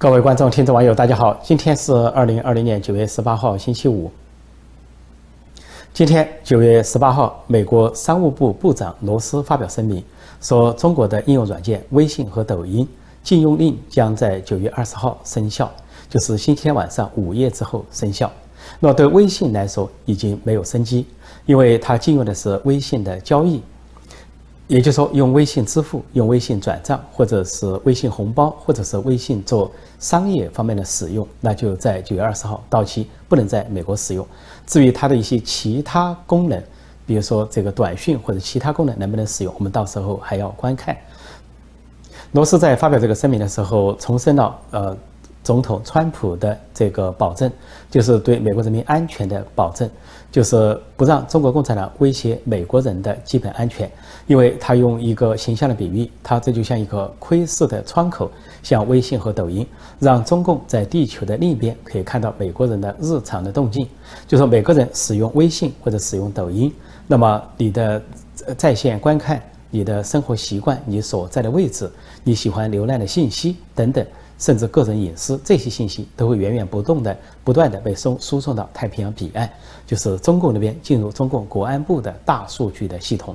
各位观众、听众、网友，大家好！今天是二零二零年九月十八号，星期五。今天九月十八号，美国商务部部长罗斯发表声明，说中国的应用软件微信和抖音禁用令将在九月二十号生效，就是星期天晚上午夜之后生效。那对微信来说已经没有生机，因为它禁用的是微信的交易。也就是说，用微信支付、用微信转账，或者是微信红包，或者是微信做商业方面的使用，那就在九月二十号到期，不能在美国使用。至于它的一些其他功能，比如说这个短讯或者其他功能能不能使用，我们到时候还要观看。罗斯在发表这个声明的时候，重申了呃。总统川普的这个保证，就是对美国人民安全的保证，就是不让中国共产党威胁美国人的基本安全。因为他用一个形象的比喻，他这就像一个窥视的窗口，像微信和抖音，让中共在地球的另一边可以看到美国人的日常的动静。就说每个人使用微信或者使用抖音，那么你的在线观看、你的生活习惯、你所在的位置、你喜欢浏览的信息等等。甚至个人隐私这些信息都会源源不断的、不断的被送输送到太平洋彼岸，就是中共那边进入中共国安部的大数据的系统。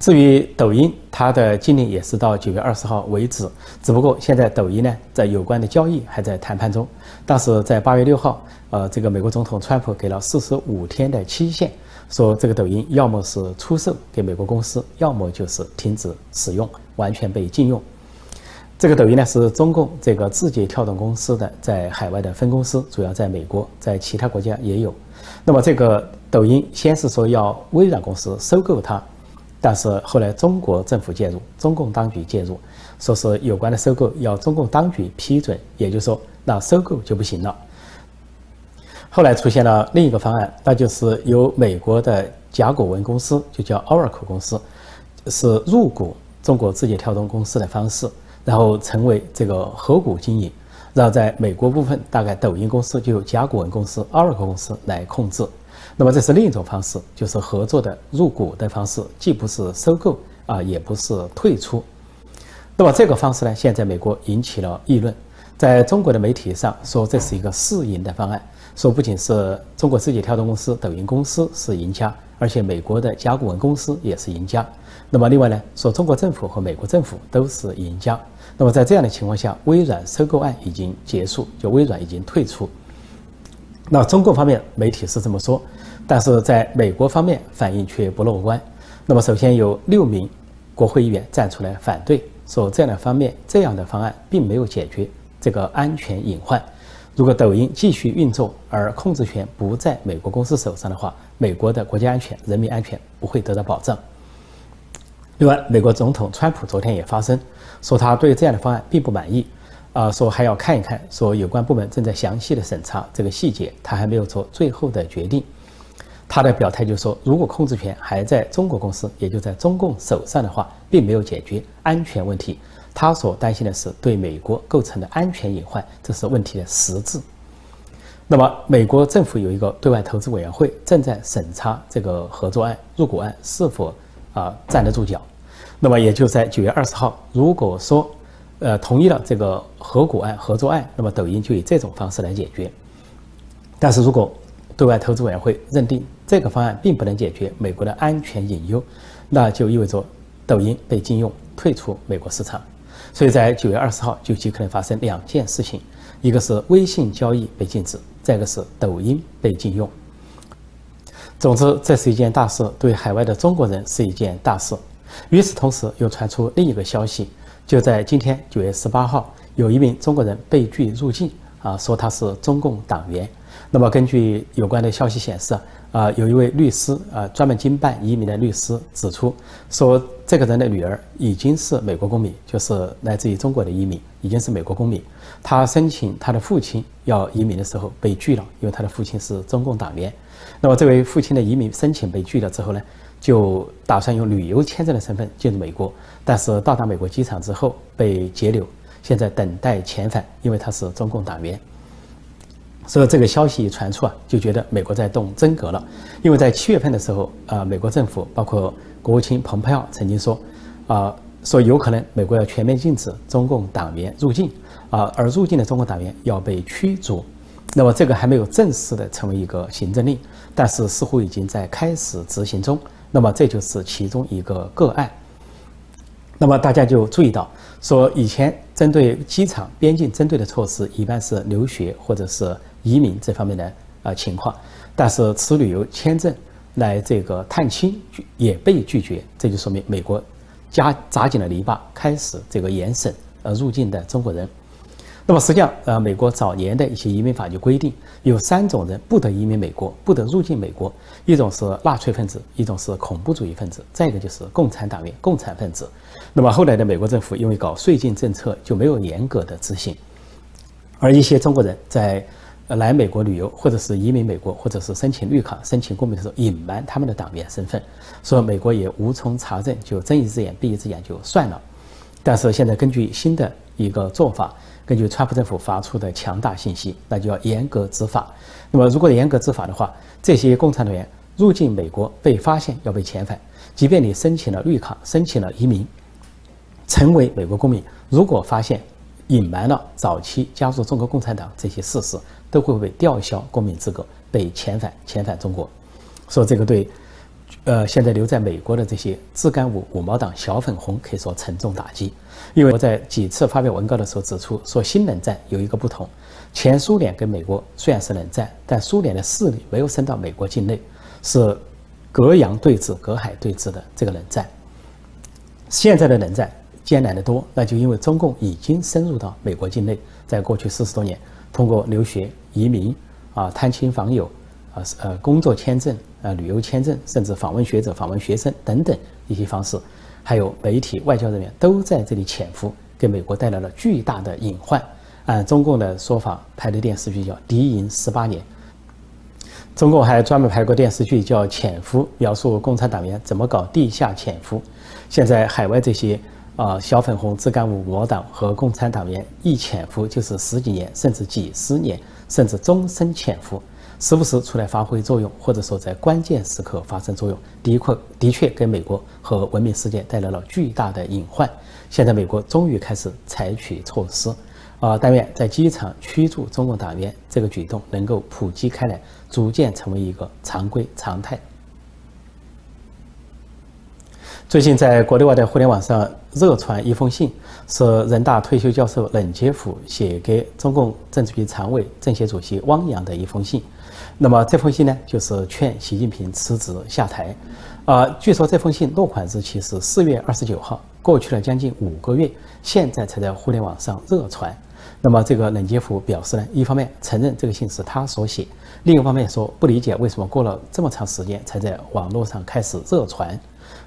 至于抖音，它的禁令也是到九月二十号为止，只不过现在抖音呢，在有关的交易还在谈判中。但是在八月六号，呃，这个美国总统川普给了四十五天的期限，说这个抖音要么是出售给美国公司，要么就是停止使用，完全被禁用。这个抖音呢是中共这个字节跳动公司的在海外的分公司，主要在美国，在其他国家也有。那么这个抖音先是说要微软公司收购它，但是后来中国政府介入，中共当局介入，说是有关的收购要中共当局批准，也就是说那收购就不行了。后来出现了另一个方案，那就是由美国的甲骨文公司，就叫 Oracle 公司，是入股中国字节跳动公司的方式。然后成为这个合股经营，然后在美国部分，大概抖音公司就由甲骨文公司、Oracle 公司来控制。那么这是另一种方式，就是合作的入股的方式，既不是收购啊，也不是退出。那么这个方式呢，现在美国引起了议论，在中国的媒体上说这是一个试赢的方案，说不仅是中国字节跳动公司、抖音公司是赢家，而且美国的甲骨文公司也是赢家。那么另外呢，说中国政府和美国政府都是赢家。那么在这样的情况下，微软收购案已经结束，就微软已经退出。那中共方面媒体是这么说，但是在美国方面反应却不乐观。那么首先有六名国会议员站出来反对，说这样的方面这样的方案并没有解决这个安全隐患。如果抖音继续运作，而控制权不在美国公司手上的话，美国的国家安全、人民安全不会得到保障。另外，美国总统川普昨天也发声，说他对这样的方案并不满意，啊，说还要看一看，说有关部门正在详细的审查这个细节，他还没有做最后的决定。他的表态就说，如果控制权还在中国公司，也就在中共手上的话，并没有解决安全问题。他所担心的是对美国构成的安全隐患，这是问题的实质。那么，美国政府有一个对外投资委员会正在审查这个合作案、入股案是否。啊，站得住脚，那么也就在九月二十号，如果说，呃，同意了这个合股案、合作案，那么抖音就以这种方式来解决。但是如果对外投资委员会认定这个方案并不能解决美国的安全隐忧，那就意味着抖音被禁用、退出美国市场。所以在九月二十号就极可能发生两件事情：一个是微信交易被禁止，再一个是抖音被禁用。总之，这是一件大事，对海外的中国人是一件大事。与此同时，又传出另一个消息，就在今天九月十八号，有一名中国人被拒入境，啊，说他是中共党员。那么，根据有关的消息显示，啊，有一位律师，啊，专门经办移民的律师指出，说这个人的女儿已经是美国公民，就是来自于中国的移民，已经是美国公民。他申请他的父亲要移民的时候被拒了，因为他的父亲是中共党员。那么，这位父亲的移民申请被拒了之后呢，就打算用旅游签证的身份进入美国，但是到达美国机场之后被截留，现在等待遣返，因为他是中共党员。所以这个消息一传出啊，就觉得美国在动真格了，因为在七月份的时候，啊，美国政府包括国务卿蓬佩奥曾经说，啊，说有可能美国要全面禁止中共党员入境啊，而入境的中国党员要被驱逐。那么这个还没有正式的成为一个行政令，但是似乎已经在开始执行中。那么这就是其中一个个案。那么大家就注意到，说以前针对机场边境针对的措施一般是留学或者是移民这方面的呃情况，但是持旅游签证来这个探亲也被拒绝，这就说明美国加扎紧了篱笆，开始这个严审呃入境的中国人。那么实际上，呃，美国早年的一些移民法就规定，有三种人不得移民美国，不得入境美国，一种是纳粹分子，一种是恐怖主义分子，再一个就是共产党员、共产分子。那么后来的美国政府因为搞税金政策，就没有严格的执行，而一些中国人在来美国旅游，或者是移民美国，或者是申请绿卡、申请公民的时候，隐瞒他们的党员身份，所以美国也无从查证，就睁一只眼闭一只眼就算了。但是现在根据新的一个做法。根据川普政府发出的强大信息，那就要严格执法。那么，如果严格执法的话，这些共产党员入境美国被发现要被遣返，即便你申请了绿卡、申请了移民，成为美国公民，如果发现隐瞒了早期加入中国共产党这些事实，都会被吊销公民资格，被遣返遣返中国。说这个对。呃，现在留在美国的这些自干五五毛党小粉红可以说沉重打击，因为我在几次发表文稿的时候指出，说新冷战有一个不同，前苏联跟美国虽然是冷战，但苏联的势力没有伸到美国境内，是隔洋对峙、隔海对峙的这个冷战。现在的冷战艰难得多，那就因为中共已经深入到美国境内，在过去四十多年，通过留学、移民啊、探亲访友。啊，呃，工作签证、呃，旅游签证，甚至访问学者、访问学生等等一些方式，还有媒体、外交人员都在这里潜伏，给美国带来了巨大的隐患。按中共的说法，拍的电视剧叫《敌营十八年》。中共还专门拍过电视剧叫《潜伏》，描述共产党员怎么搞地下潜伏。现在海外这些啊小粉红、自干五魔党和共产党员一潜伏就是十几年，甚至几十年，甚至终身潜伏。时不时出来发挥作用，或者说在关键时刻发生作用，的确的确给美国和文明世界带来了巨大的隐患。现在美国终于开始采取措施，啊，但愿在机场驱逐中共党员这个举动能够普及开来，逐渐成为一个常规常态。最近在国内外的互联网上热传一封信，是人大退休教授冷杰夫写给中共政治局常委、政协主席汪洋的一封信。那么这封信呢，就是劝习近平辞职下台。啊，据说这封信落款日期是四月二十九号，过去了将近五个月，现在才在互联网上热传。那么这个冷杰夫表示呢，一方面承认这个信是他所写，另一方面说不理解为什么过了这么长时间才在网络上开始热传。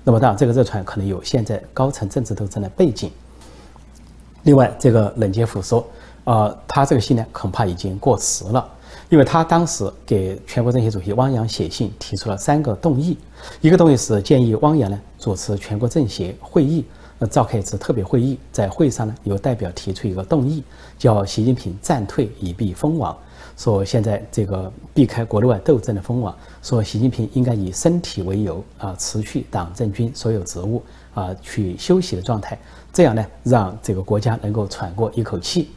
那么当然，这个热传可能有现在高层政治斗争的背景。另外，这个冷杰夫说，呃，他这个信呢，恐怕已经过时了。因为他当时给全国政协主席汪洋写信，提出了三个动议。一个动议是建议汪洋呢主持全国政协会议，呃，召开一次特别会议，在会上呢有代表提出一个动议，叫习近平暂退以避锋网。说现在这个避开国内外斗争的锋网，说习近平应该以身体为由啊，辞去党政军所有职务啊，去休息的状态，这样呢让这个国家能够喘过一口气。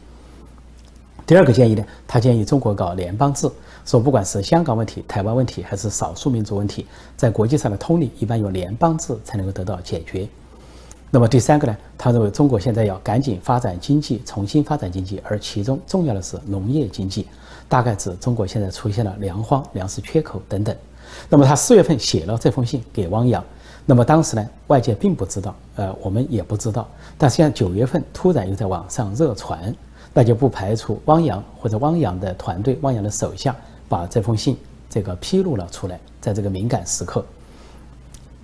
第二个建议呢，他建议中国搞联邦制，说不管是香港问题、台湾问题，还是少数民族问题，在国际上的通例一般用联邦制才能够得到解决。那么第三个呢，他认为中国现在要赶紧发展经济，重新发展经济，而其中重要的是农业经济，大概指中国现在出现了粮荒、粮食缺口等等。那么他四月份写了这封信给汪洋，那么当时呢，外界并不知道，呃，我们也不知道，但实际上九月份突然又在网上热传。那就不排除汪洋或者汪洋的团队、汪洋的手下把这封信这个披露了出来，在这个敏感时刻。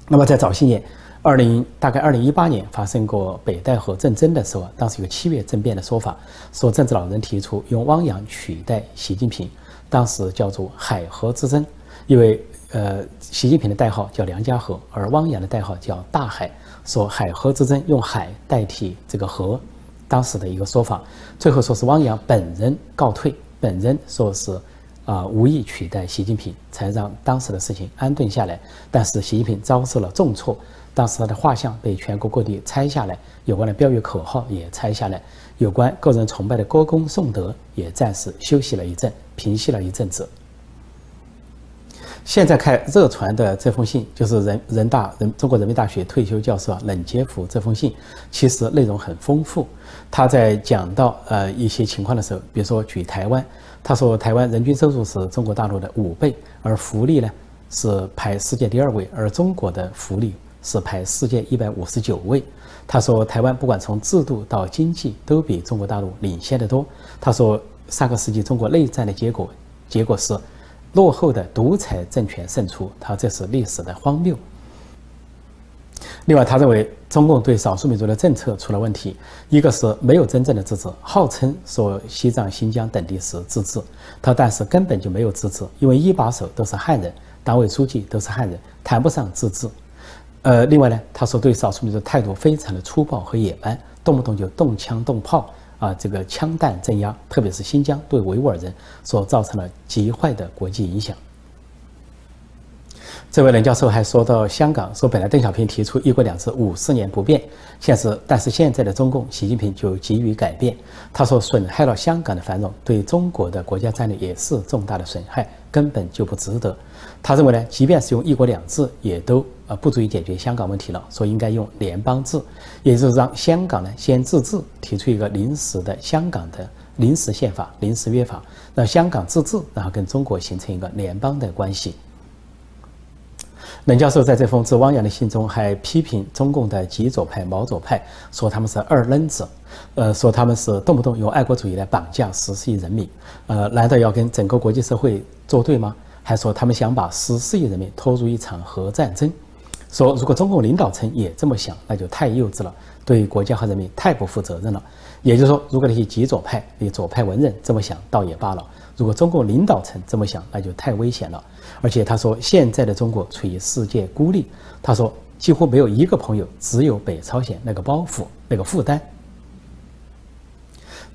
那么在早些年，二零大概二零一八年发生过北戴河政争的时候，当时有七月政变的说法，说政治老人提出用汪洋取代习近平，当时叫做海河之争，因为呃习近平的代号叫梁家河，而汪洋的代号叫大海，说海河之争用海代替这个河。当时的一个说法，最后说是汪洋本人告退，本人说是啊无意取代习近平，才让当时的事情安顿下来。但是习近平遭受了重挫，当时他的画像被全国各地拆下来，有关的标语口号也拆下来，有关个人崇拜的歌功颂德也暂时休息了一阵，平息了一阵子。现在看热传的这封信，就是人人大人中国人民大学退休教授冷杰夫这封信，其实内容很丰富。他在讲到呃一些情况的时候，比如说举台湾，他说台湾人均收入是中国大陆的五倍，而福利呢是排世界第二位，而中国的福利是排世界一百五十九位。他说台湾不管从制度到经济都比中国大陆领先得多。他说上个世纪中国内战的结果，结果是。落后的独裁政权胜出，他这是历史的荒谬。另外，他认为中共对少数民族的政策出了问题，一个是没有真正的自治，号称说西藏、新疆等地是自治，他但是根本就没有自治，因为一把手都是汉人，党委书记都是汉人，谈不上自治。呃，另外呢，他说对少数民族态度非常的粗暴和野蛮，动不动就动枪动炮。啊，这个枪弹镇压，特别是新疆对维吾尔人所造成了极坏的国际影响。这位任教授还说到香港，说本来邓小平提出“一国两制”五十年不变，现实但是现在的中共习近平就急于改变。他说损害了香港的繁荣，对中国的国家战略也是重大的损害，根本就不值得。他认为呢，即便是用“一国两制”，也都呃不足以解决香港问题了，说应该用联邦制，也就是让香港呢先自治，提出一个临时的香港的临时宪法、临时约法，让香港自治，然后跟中国形成一个联邦的关系。冷教授在这封致汪洋的信中还批评中共的极左派、毛左派，说他们是二愣子，呃，说他们是动不动用爱国主义来绑架十四亿人民，呃，难道要跟整个国际社会作对吗？还说他们想把十四亿人民拖入一场核战争，说如果中共领导层也这么想，那就太幼稚了，对国家和人民太不负责任了。也就是说，如果那些极左派、那左派文人这么想，倒也罢了。如果中共领导层这么想，那就太危险了。而且他说，现在的中国处于世界孤立。他说，几乎没有一个朋友，只有北朝鲜那个包袱、那个负担。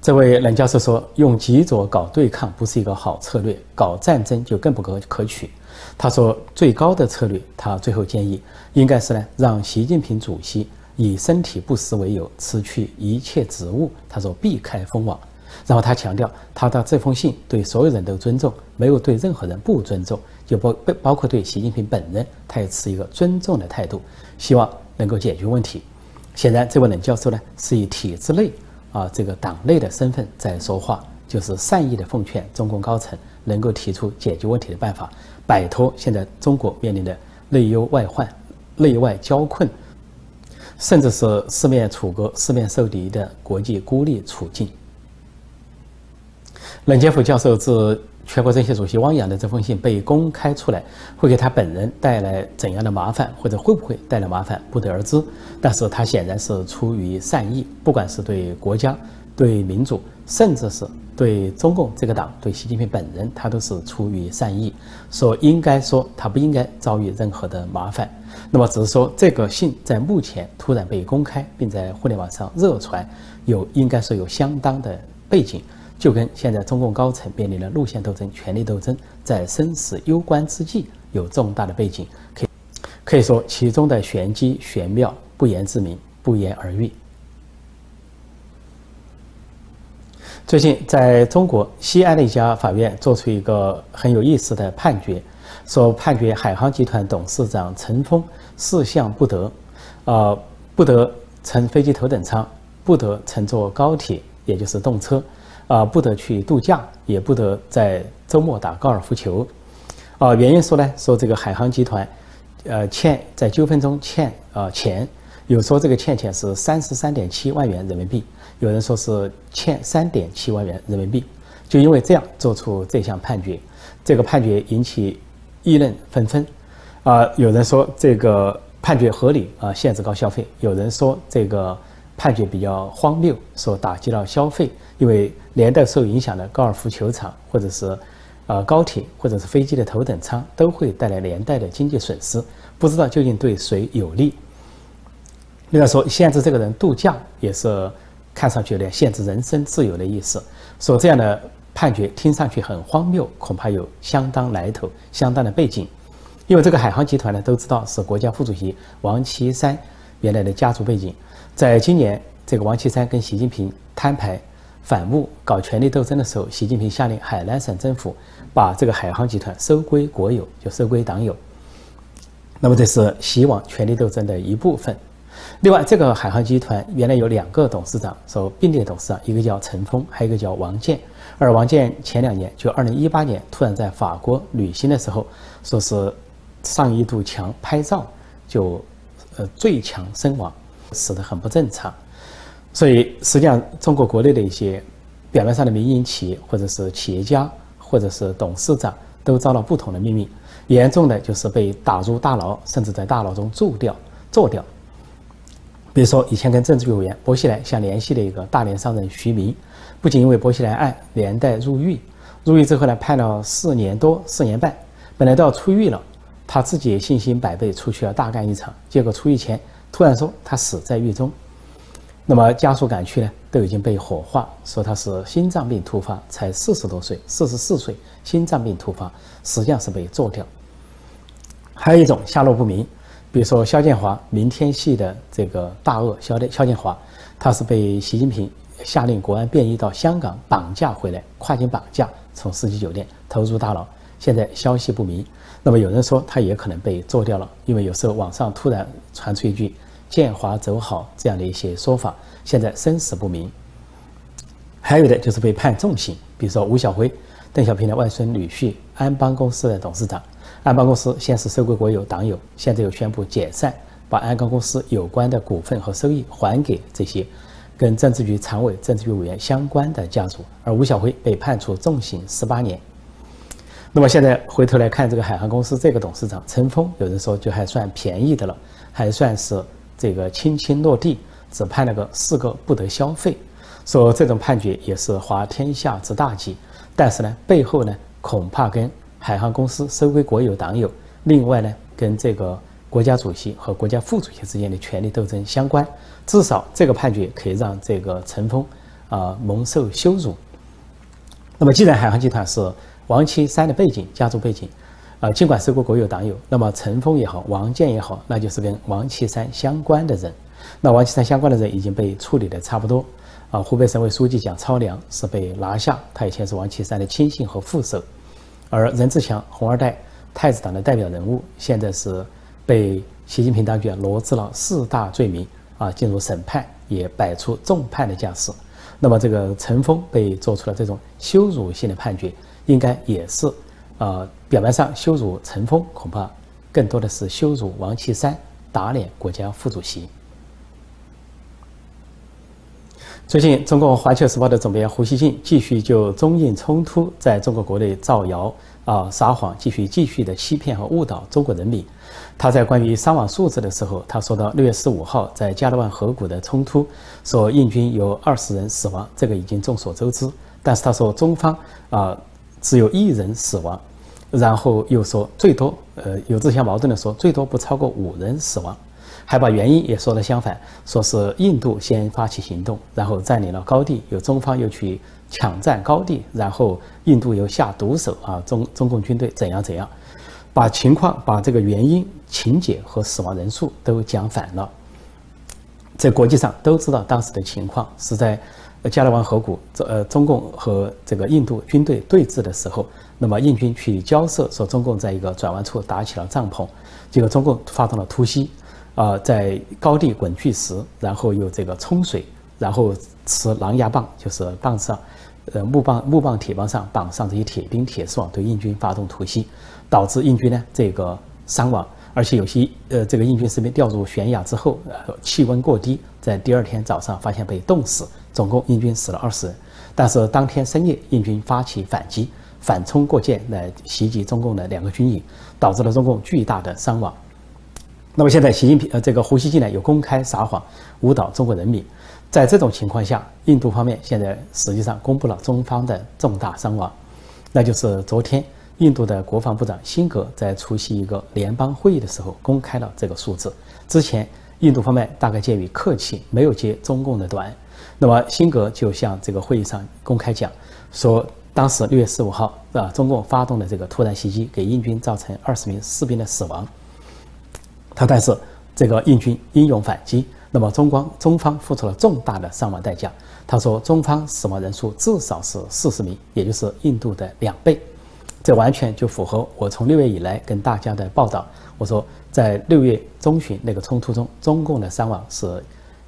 这位冷教授说，用极左搞对抗不是一个好策略，搞战争就更不可可取。他说，最高的策略，他最后建议应该是呢，让习近平主席以身体不适为由辞去一切职务。他说，避开锋网。然后他强调，他的这封信对所有人都尊重，没有对任何人不尊重，就包包括对习近平本人，他也持一个尊重的态度，希望能够解决问题。显然，这位冷教授呢，是以体制内啊这个党内的身份在说话，就是善意的奉劝中共高层能够提出解决问题的办法，摆脱现在中国面临的内忧外患、内外交困，甚至是四面楚歌、四面受敌的国际孤立处境。冷杰夫教授致全国政协主席汪洋的这封信被公开出来，会给他本人带来怎样的麻烦，或者会不会带来麻烦，不得而知。但是他显然是出于善意，不管是对国家、对民主，甚至是对中共这个党、对习近平本人，他都是出于善意，说应该说他不应该遭遇任何的麻烦。那么只是说这个信在目前突然被公开，并在互联网上热传，有应该说有相当的背景。就跟现在中共高层面临的路线斗争、权力斗争，在生死攸关之际，有重大的背景，可以可以说其中的玄机玄妙不言自明，不言而喻。最近，在中国西安的一家法院做出一个很有意思的判决，说判决海航集团董事长陈峰四项不得：啊，不得乘飞机头等舱，不得乘坐高铁，也就是动车。啊，不得去度假，也不得在周末打高尔夫球。啊，原因说呢，说这个海航集团，呃，欠在纠纷中欠啊钱，有说这个欠钱是三十三点七万元人民币，有人说是欠三点七万元人民币，就因为这样做出这项判决，这个判决引起议论纷纷。啊，有人说这个判决合理啊，限制高消费；有人说这个判决比较荒谬，说打击了消费。因为连带受影响的高尔夫球场，或者是，呃高铁，或者是飞机的头等舱，都会带来连带的经济损失。不知道究竟对谁有利。另外说，限制这个人度假，也是看上去有点限制人身自由的意思。说这样的判决听上去很荒谬，恐怕有相当来头、相当的背景。因为这个海航集团呢，都知道是国家副主席王岐山原来的家族背景。在今年，这个王岐山跟习近平摊牌反目、搞权力斗争的时候，习近平下令海南省政府把这个海航集团收归国有，就收归党有。那么这是希望权力斗争的一部分。另外，这个海航集团原来有两个董事长，说并列董事长，一个叫陈峰，还有一个叫王健。而王健前两年，就二零一八年，突然在法国旅行的时候，说是上一堵墙拍照，就呃坠墙身亡，死得很不正常。所以，实际上中国国内的一些表面上的民营企业，或者是企业家，或者是董事长，都遭到不同的命运。严重的就是被打入大牢，甚至在大牢中住掉、做掉。比如说，以前跟政治局委员薄熙来相联系的一个大连商人徐明，不仅因为薄熙来案连带入狱，入狱之后呢，判了四年多、四年半，本来都要出狱了，他自己信心百倍，出去要大干一场，结果出狱前突然说他死在狱中。那么家属赶去呢，都已经被火化，说他是心脏病突发，才四十多岁，四十四岁，心脏病突发，实际上是被做掉。还有一种下落不明，比如说肖建华，明天系的这个大鳄肖的肖建华，他是被习近平下令国安便衣到香港绑架回来，跨境绑架，从四季酒店投入大牢，现在消息不明。那么有人说他也可能被做掉了，因为有时候网上突然传出一句“建华走好”这样的一些说法，现在生死不明。还有的就是被判重刑，比如说吴晓辉，邓小平的外孙女婿，安邦公司的董事长。安邦公司先是收归国有党有，现在又宣布解散，把安钢公司有关的股份和收益还给这些跟政治局常委、政治局委员相关的家族。而吴晓辉被判处重刑十八年。那么现在回头来看，这个海航公司这个董事长陈峰，有人说就还算便宜的了，还算是这个轻轻落地，只判了个四个不得消费，说这种判决也是滑天下之大稽。但是呢，背后呢，恐怕跟海航公司收归国有党有，另外呢，跟这个国家主席和国家副主席之间的权力斗争相关。至少这个判决可以让这个陈峰啊蒙受羞辱。那么，既然海航集团是王岐山的背景、家族背景，啊，尽管收归国有党有，那么陈峰也好，王健也好，那就是跟王岐山相关的人。那王岐山相关的人已经被处理的差不多。啊，湖北省委书记蒋超良是被拿下，他以前是王岐山的亲信和副手。而任志强，红二代，太子党的代表人物，现在是被习近平当局啊罗织了四大罪名啊，进入审判，也摆出重判的架势。那么这个陈峰被做出了这种羞辱性的判决，应该也是啊，表面上羞辱陈峰，恐怕更多的是羞辱王岐山，打脸国家副主席。最近，中国环球时报的总编胡锡进继续就中印冲突在中国国内造谣啊撒谎，继续继续的欺骗和误导中国人民。他在关于伤亡数字的时候，他说到六月十五号在加勒万河谷的冲突，说印军有二十人死亡，这个已经众所周知。但是他说中方啊只有一人死亡，然后又说最多呃有自相矛盾的说最多不超过五人死亡。还把原因也说了相反，说是印度先发起行动，然后占领了高地，有中方又去抢占高地，然后印度又下毒手啊，中中共军队怎样怎样，把情况把这个原因、情节和死亡人数都讲反了。在国际上都知道当时的情况是在加勒万河谷，这呃，中共和这个印度军队对峙的时候，那么印军去交涉，说中共在一个转弯处搭起了帐篷，结果中共发动了突袭。啊，在高地滚巨石，然后又这个冲水，然后持狼牙棒，就是棒上，呃木棒木棒铁棒上绑上这些铁钉铁丝网，对印军发动突袭，导致印军呢这个伤亡，而且有些呃这个印军士兵掉入悬崖之后，呃气温过低，在第二天早上发现被冻死，总共印军死了二十人，但是当天深夜印军发起反击，反冲过界来袭击中共的两个军营，导致了中共巨大的伤亡。那么现在，习近平呃，这个胡锡进呢又公开撒谎，误导中国人民。在这种情况下，印度方面现在实际上公布了中方的重大伤亡，那就是昨天印度的国防部长辛格在出席一个联邦会议的时候公开了这个数字。之前印度方面大概介于客气，没有接中共的短。那么辛格就向这个会议上公开讲说，当时六月十五号啊，中共发动的这个突然袭击，给印军造成二十名士兵的死亡。但是这个印军英勇反击，那么中光中方付出了重大的伤亡代价。他说，中方死亡人数至少是四十名，也就是印度的两倍。这完全就符合我从六月以来跟大家的报道。我说，在六月中旬那个冲突中，中共的伤亡是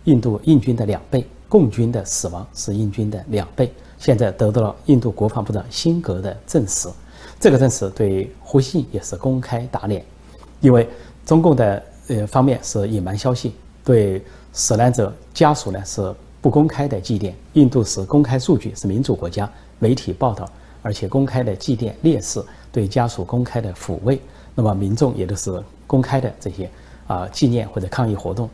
印度印军的两倍，共军的死亡是印军的两倍。现在得到了印度国防部长辛格的证实，这个证实对胡信也是公开打脸，因为中共的呃方面是隐瞒消息，对死难者家属呢是不公开的祭奠。印度是公开数据，是民主国家，媒体报道，而且公开的祭奠烈士，对家属公开的抚慰，那么民众也都是公开的这些啊纪念或者抗议活动。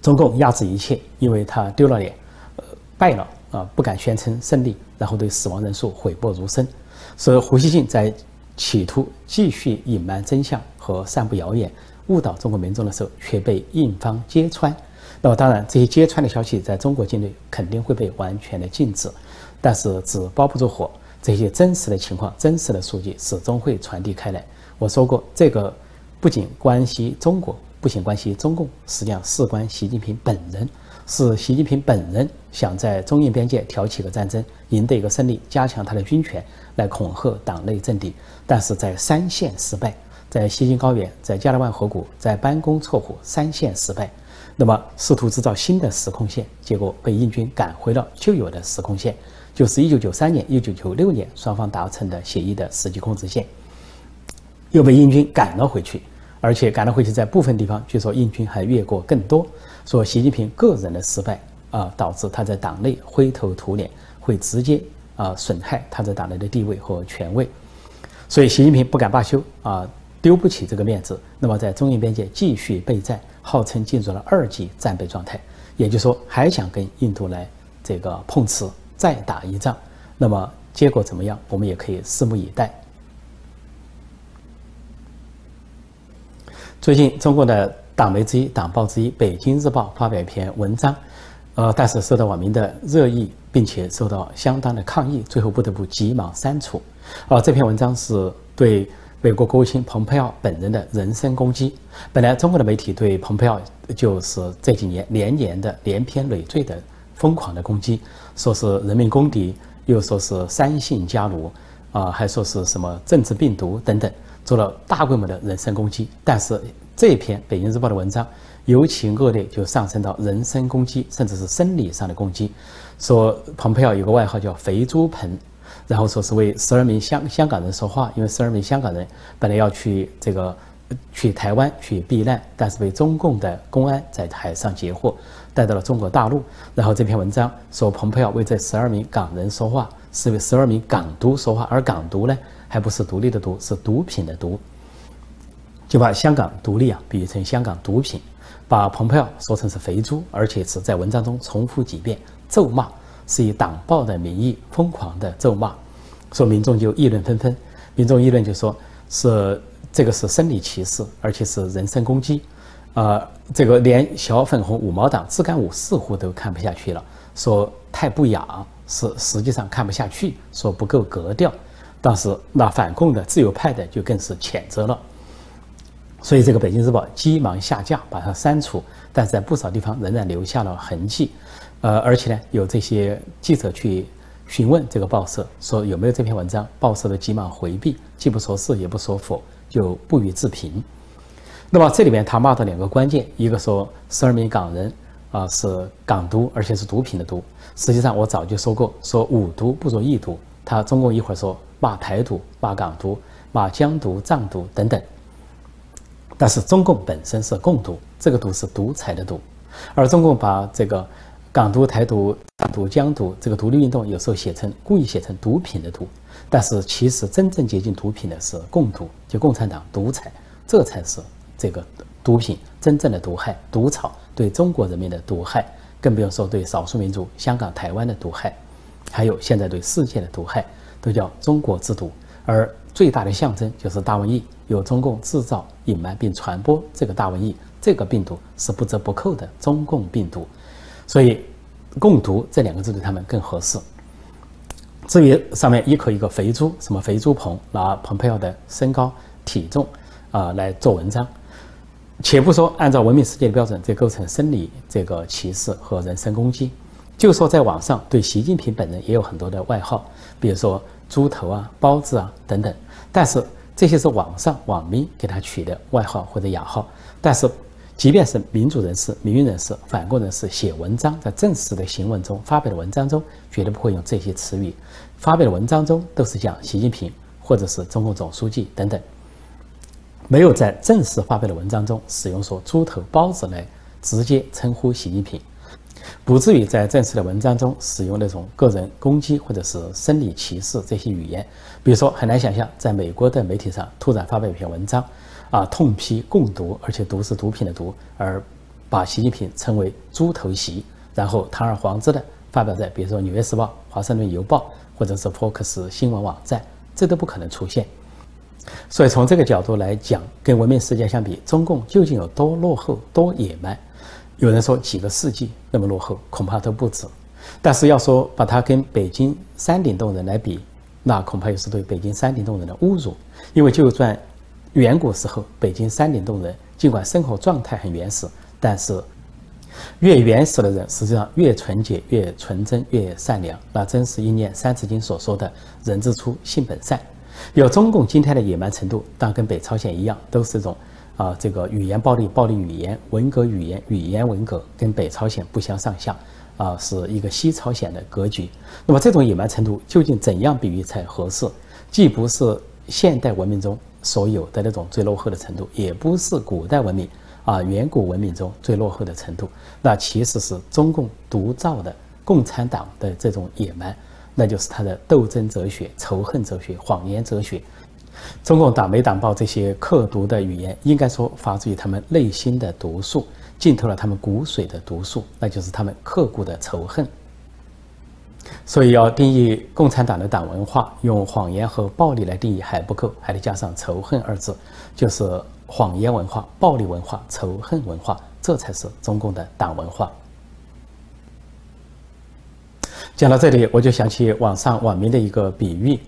中共压制一切，因为他丢了脸，呃败了。啊，不敢宣称胜利，然后对死亡人数讳莫如深，所以胡锡进在企图继续隐瞒真相和散布谣言，误导中国民众的时候，却被印方揭穿。那么，当然这些揭穿的消息在中国境内肯定会被完全的禁止，但是纸包不住火，这些真实的情况、真实的数据始终会传递开来。我说过，这个不仅关系中国，不仅关系中共，实际上事关习近平本人。是习近平本人想在中印边界挑起个战争，赢得一个胜利，加强他的军权，来恐吓党内政敌。但是在三线失败，在西京高原，在加勒万河谷，在班公错湖，三线失败。那么试图制造新的时空线，结果被印军赶回了旧有的时空线，就是一九九三年、一九九六年双方达成的协议的实际控制线，又被印军赶了回去。而且赶了回去，在部分地方，据说印军还越过更多。说习近平个人的失败啊，导致他在党内灰头土脸，会直接啊损害他在党内的地位和权威。所以习近平不敢罢休啊，丢不起这个面子。那么在中印边界继续备战，号称进入了二级战备状态，也就是说还想跟印度来这个碰瓷，再打一仗。那么结果怎么样，我们也可以拭目以待。最近，中国的党媒之一、党报之一《北京日报》发表一篇文章，呃，但是受到网民的热议，并且受到相当的抗议，最后不得不急忙删除。啊，这篇文章是对美国国务卿蓬佩奥本人的人身攻击。本来中国的媒体对蓬佩奥就是这几年连年的连篇累赘的疯狂的攻击，说是人民公敌，又说是三姓家奴，啊，还说是什么政治病毒等等。做了大规模的人身攻击，但是这篇《北京日报》的文章尤其恶劣，就上升到人身攻击，甚至是生理上的攻击。说蓬佩奥有个外号叫“肥猪盆”，然后说是为十二名香香港人说话，因为十二名香港人本来要去这个去台湾去避难，但是被中共的公安在海上截获，带到了中国大陆。然后这篇文章说蓬佩奥为这十二名港人说话，是为十二名港独说话，而港独呢？还不是独立的独，是毒品的毒，就把香港独立啊比喻成香港毒品，把蓬佩奥说成是肥猪，而且是在文章中重复几遍咒骂，是以党报的名义疯狂的咒骂，说民众就议论纷纷，民众议论就说是这个是生理歧视，而且是人身攻击，啊，这个连小粉红五毛党自干五似乎都看不下去了，说太不雅，是实际上看不下去，说不够格调。当时那反共的自由派的就更是谴责了，所以这个《北京日报》急忙下架，把它删除。但是在不少地方仍然留下了痕迹，呃，而且呢，有这些记者去询问这个报社，说有没有这篇文章，报社都急忙回避，既不说是也不说否，就不予置评。那么这里面他骂的两个关键，一个说十二名港人啊是港独，而且是毒品的毒。实际上我早就说过，说五毒不如一毒。他中共一会儿说。骂台独、骂港独、骂疆独、藏独等等，但是中共本身是共毒，这个毒是独裁的毒，而中共把这个港独、台独、藏独、疆独这个独立运动有时候写成故意写成毒品的毒，但是其实真正接近毒品的是共毒，就共产党独裁，这才是这个毒品真正的毒害，毒草对中国人民的毒害，更不用说对少数民族香港、台湾的毒害，还有现在对世界的毒害。都叫中国之毒，而最大的象征就是大瘟疫，由中共制造、隐瞒并传播这个大瘟疫，这个病毒是不折不扣的中共病毒，所以“共读”这两个字对他们更合适。至于上面一口一个肥猪，什么肥猪棚，拿蓬佩奥的身高体重啊来做文章。且不说按照文明世界的标准，这构成生理这个歧视和人身攻击。就说在网上对习近平本人也有很多的外号，比如说猪头啊、包子啊等等。但是这些是网上网民给他取的外号或者雅号。但是即便是民主人士、民运人士、反共人士写文章，在正式的行文中发表的文章中，绝对不会用这些词语。发表的文章中都是讲习近平或者是中共总书记等等。没有在正式发表的文章中使用说“猪头”“包子”来直接称呼习近平，不至于在正式的文章中使用那种个人攻击或者是生理歧视这些语言。比如说，很难想象在美国的媒体上突然发表一篇文章，啊，痛批共毒，而且毒是毒品的毒，而把习近平称为“猪头习”，然后堂而皇之的发表在比如说《纽约时报》《华盛顿邮报》或者是福克斯新闻网站，这都不可能出现。所以从这个角度来讲，跟文明世界相比，中共究竟有多落后、多野蛮？有人说几个世纪那么落后，恐怕都不止。但是要说把它跟北京山顶洞人来比，那恐怕又是对北京山顶洞人的侮辱。因为就算远古时候北京山顶洞人，尽管生活状态很原始，但是越原始的人实际上越纯洁、越纯真、越善良。那真是应验《三字经》所说的“人之初，性本善”。有中共今天的野蛮程度，但跟北朝鲜一样，都是一种啊，这个语言暴力、暴力语言、文革语言、语言文革，跟北朝鲜不相上下，啊，是一个西朝鲜的格局。那么这种野蛮程度究竟怎样比喻才合适？既不是现代文明中所有的那种最落后的程度，也不是古代文明啊远古文明中最落后的程度，那其实是中共独造的共产党的这种野蛮。那就是他的斗争哲学、仇恨哲学、谎言哲学。中共党媒党报这些刻毒的语言，应该说发自于他们内心的毒素，浸透了他们骨髓的毒素，那就是他们刻骨的仇恨。所以要定义共产党的党文化，用谎言和暴力来定义还不够，还得加上仇恨二字，就是谎言文化、暴力文化、仇恨文化，这才是中共的党文化。讲到这里，我就想起网上网民的一个比喻，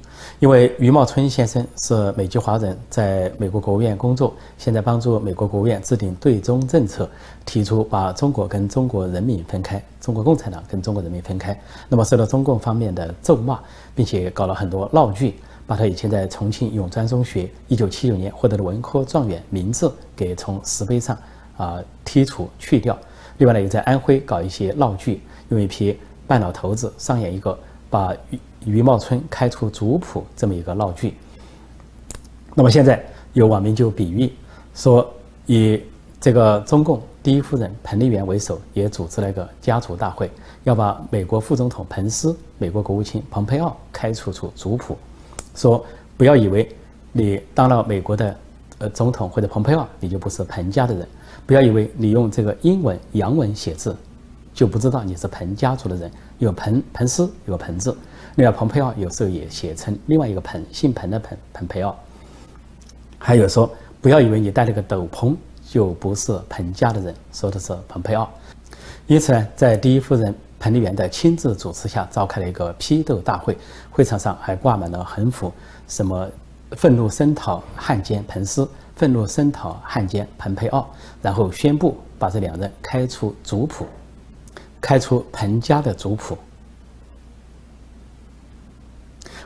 因为余茂春先生是美籍华人，在美国国务院工作，现在帮助美国国务院制定对中政策，提出把中国跟中国人民分开，中国共产党跟中国人民分开。那么受到中共方面的咒骂，并且搞了很多闹剧，把他以前在重庆永专中学一九七九年获得的文科状元名字给从石碑上啊剔除去掉。另外呢，也在安徽搞一些闹剧，用一批。半老头子上演一个把余余茂春开除族谱这么一个闹剧。那么现在有网民就比喻说，以这个中共第一夫人彭丽媛为首，也组织了一个家族大会，要把美国副总统彭斯、美国国务卿蓬佩奥开除出族谱，说不要以为你当了美国的呃总统或者蓬佩奥，你就不是彭家的人；不要以为你用这个英文洋文写字。就不知道你是彭家族的人，有彭彭斯有彭字，另外蓬佩奥有时候也写成另外一个彭，姓彭的彭彭佩奥。还有说，不要以为你戴了个斗篷就不是彭家的人，说的是蓬佩奥。因此呢，在第一夫人彭丽媛的亲自主持下，召开了一个批斗大会，会场上还挂满了横幅，什么愤怒声讨汉奸彭斯，愤怒声讨汉奸蓬佩奥，然后宣布把这两人开除族谱。开出彭家的族谱。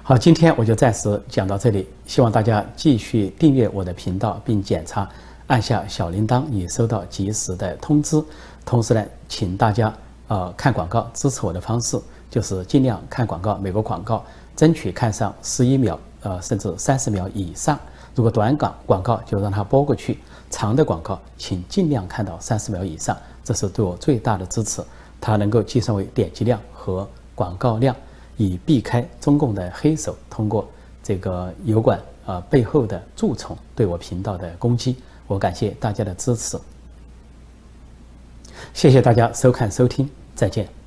好，今天我就暂时讲到这里，希望大家继续订阅我的频道，并检查按下小铃铛，以收到及时的通知。同时呢，请大家呃看广告支持我的方式，就是尽量看广告，美国广告，争取看上十一秒呃甚至三十秒以上。如果短广广告就让它播过去，长的广告请尽量看到三十秒以上，这是对我最大的支持。它能够计算为点击量和广告量，以避开中共的黑手通过这个油管啊背后的蛀虫对我频道的攻击。我感谢大家的支持，谢谢大家收看收听，再见。